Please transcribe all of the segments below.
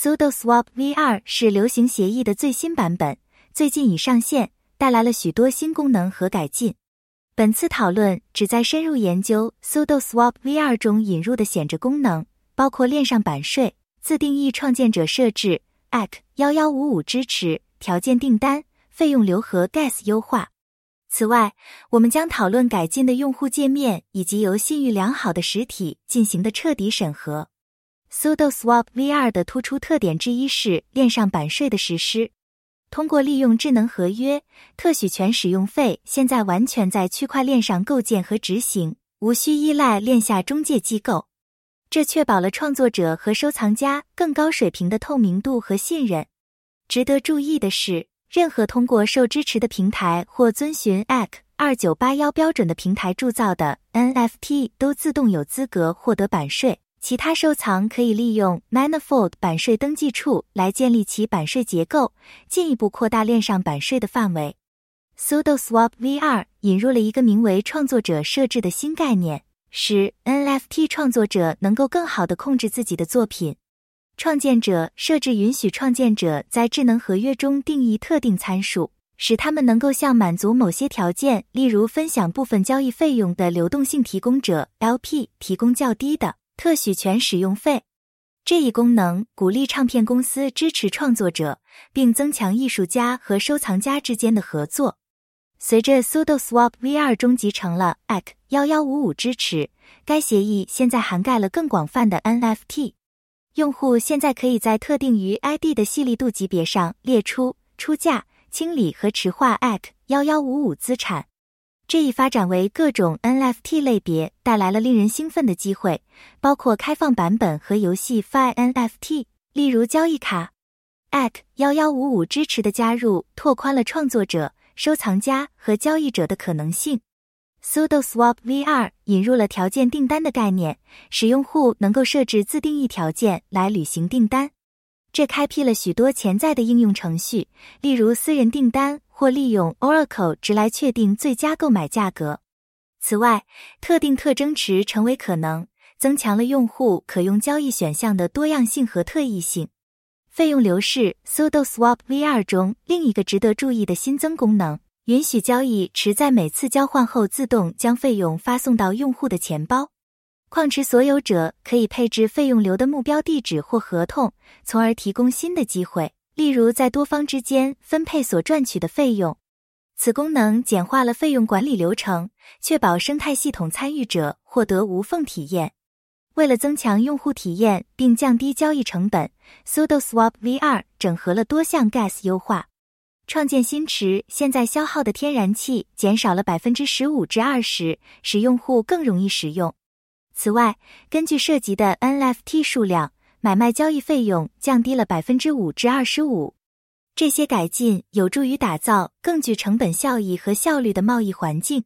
SudoSwap V2 是流行协议的最新版本，最近已上线，带来了许多新功能和改进。本次讨论旨在深入研究 SudoSwap V2 中引入的显着功能，包括链上版税、自定义创建者设置、ACK 幺幺五五支持、条件订单、费用流和 Gas 优化。此外，我们将讨论改进的用户界面以及由信誉良好的实体进行的彻底审核。SudoSwap VR 的突出特点之一是链上版税的实施。通过利用智能合约，特许权使用费现在完全在区块链上构建和执行，无需依赖链下中介机构。这确保了创作者和收藏家更高水平的透明度和信任。值得注意的是，任何通过受支持的平台或遵循 ACK 二九八幺标准的平台铸造的 NFT 都自动有资格获得版税。其他收藏可以利用 Manifold 版税登记处来建立其版税结构，进一步扩大链上版税的范围。SudoSwap V2 引入了一个名为“创作者设置”的新概念，使 NFT 创作者能够更好地控制自己的作品。创建者设置允许创建者在智能合约中定义特定参数，使他们能够向满足某些条件，例如分享部分交易费用的流动性提供者 LP 提供较低的。特许权使用费这一功能鼓励唱片公司支持创作者，并增强艺术家和收藏家之间的合作。随着 SudoSwap V2 中集成了 ACK 幺幺五五支持，该协议现在涵盖了更广泛的 NFT。用户现在可以在特定于 ID 的细粒度级别上列出、出价、清理和持化 ACK 幺幺五五资产。这一发展为各种 NFT 类别带来了令人兴奋的机会，包括开放版本和游戏 Fi NFT，例如交易卡。ACK 幺幺五五支持的加入拓宽了创作者、收藏家和交易者的可能性。SudoSwap VR 引入了条件订单的概念，使用户能够设置自定义条件来履行订单。这开辟了许多潜在的应用程序，例如私人订单。或利用 Oracle 值来确定最佳购买价格。此外，特定特征池成为可能，增强了用户可用交易选项的多样性和特异性。费用流是 SudoSwap V2 中另一个值得注意的新增功能，允许交易池在每次交换后自动将费用发送到用户的钱包。矿池所有者可以配置费用流的目标地址或合同，从而提供新的机会。例如，在多方之间分配所赚取的费用，此功能简化了费用管理流程，确保生态系统参与者获得无缝体验。为了增强用户体验并降低交易成本，SudoSwap V2 整合了多项 Gas 优化，创建新池现在消耗的天然气减少了百分之十五至二十，使用户更容易使用。此外，根据涉及的 NFT 数量。买卖交易费用降低了百分之五至二十五，这些改进有助于打造更具成本效益和效率的贸易环境。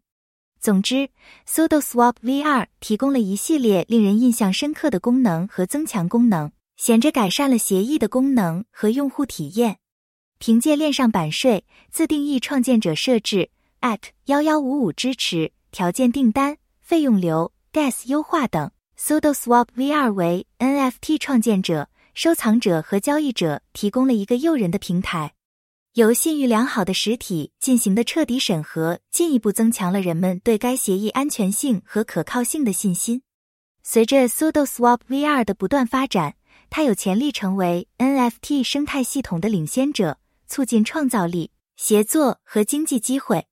总之，SudoSwap V2 提供了一系列令人印象深刻的功能和增强功能，显着改善了协议的功能和用户体验。凭借链上版税、自定义创建者设置、at 幺幺五五支持、条件订单、费用流、Gas 优化等。SudoSwap VR 为 NFT 创建者、收藏者和交易者提供了一个诱人的平台。由信誉良好的实体进行的彻底审核，进一步增强了人们对该协议安全性和可靠性的信心。随着 SudoSwap VR 的不断发展，它有潜力成为 NFT 生态系统的领先者，促进创造力、协作和经济机会。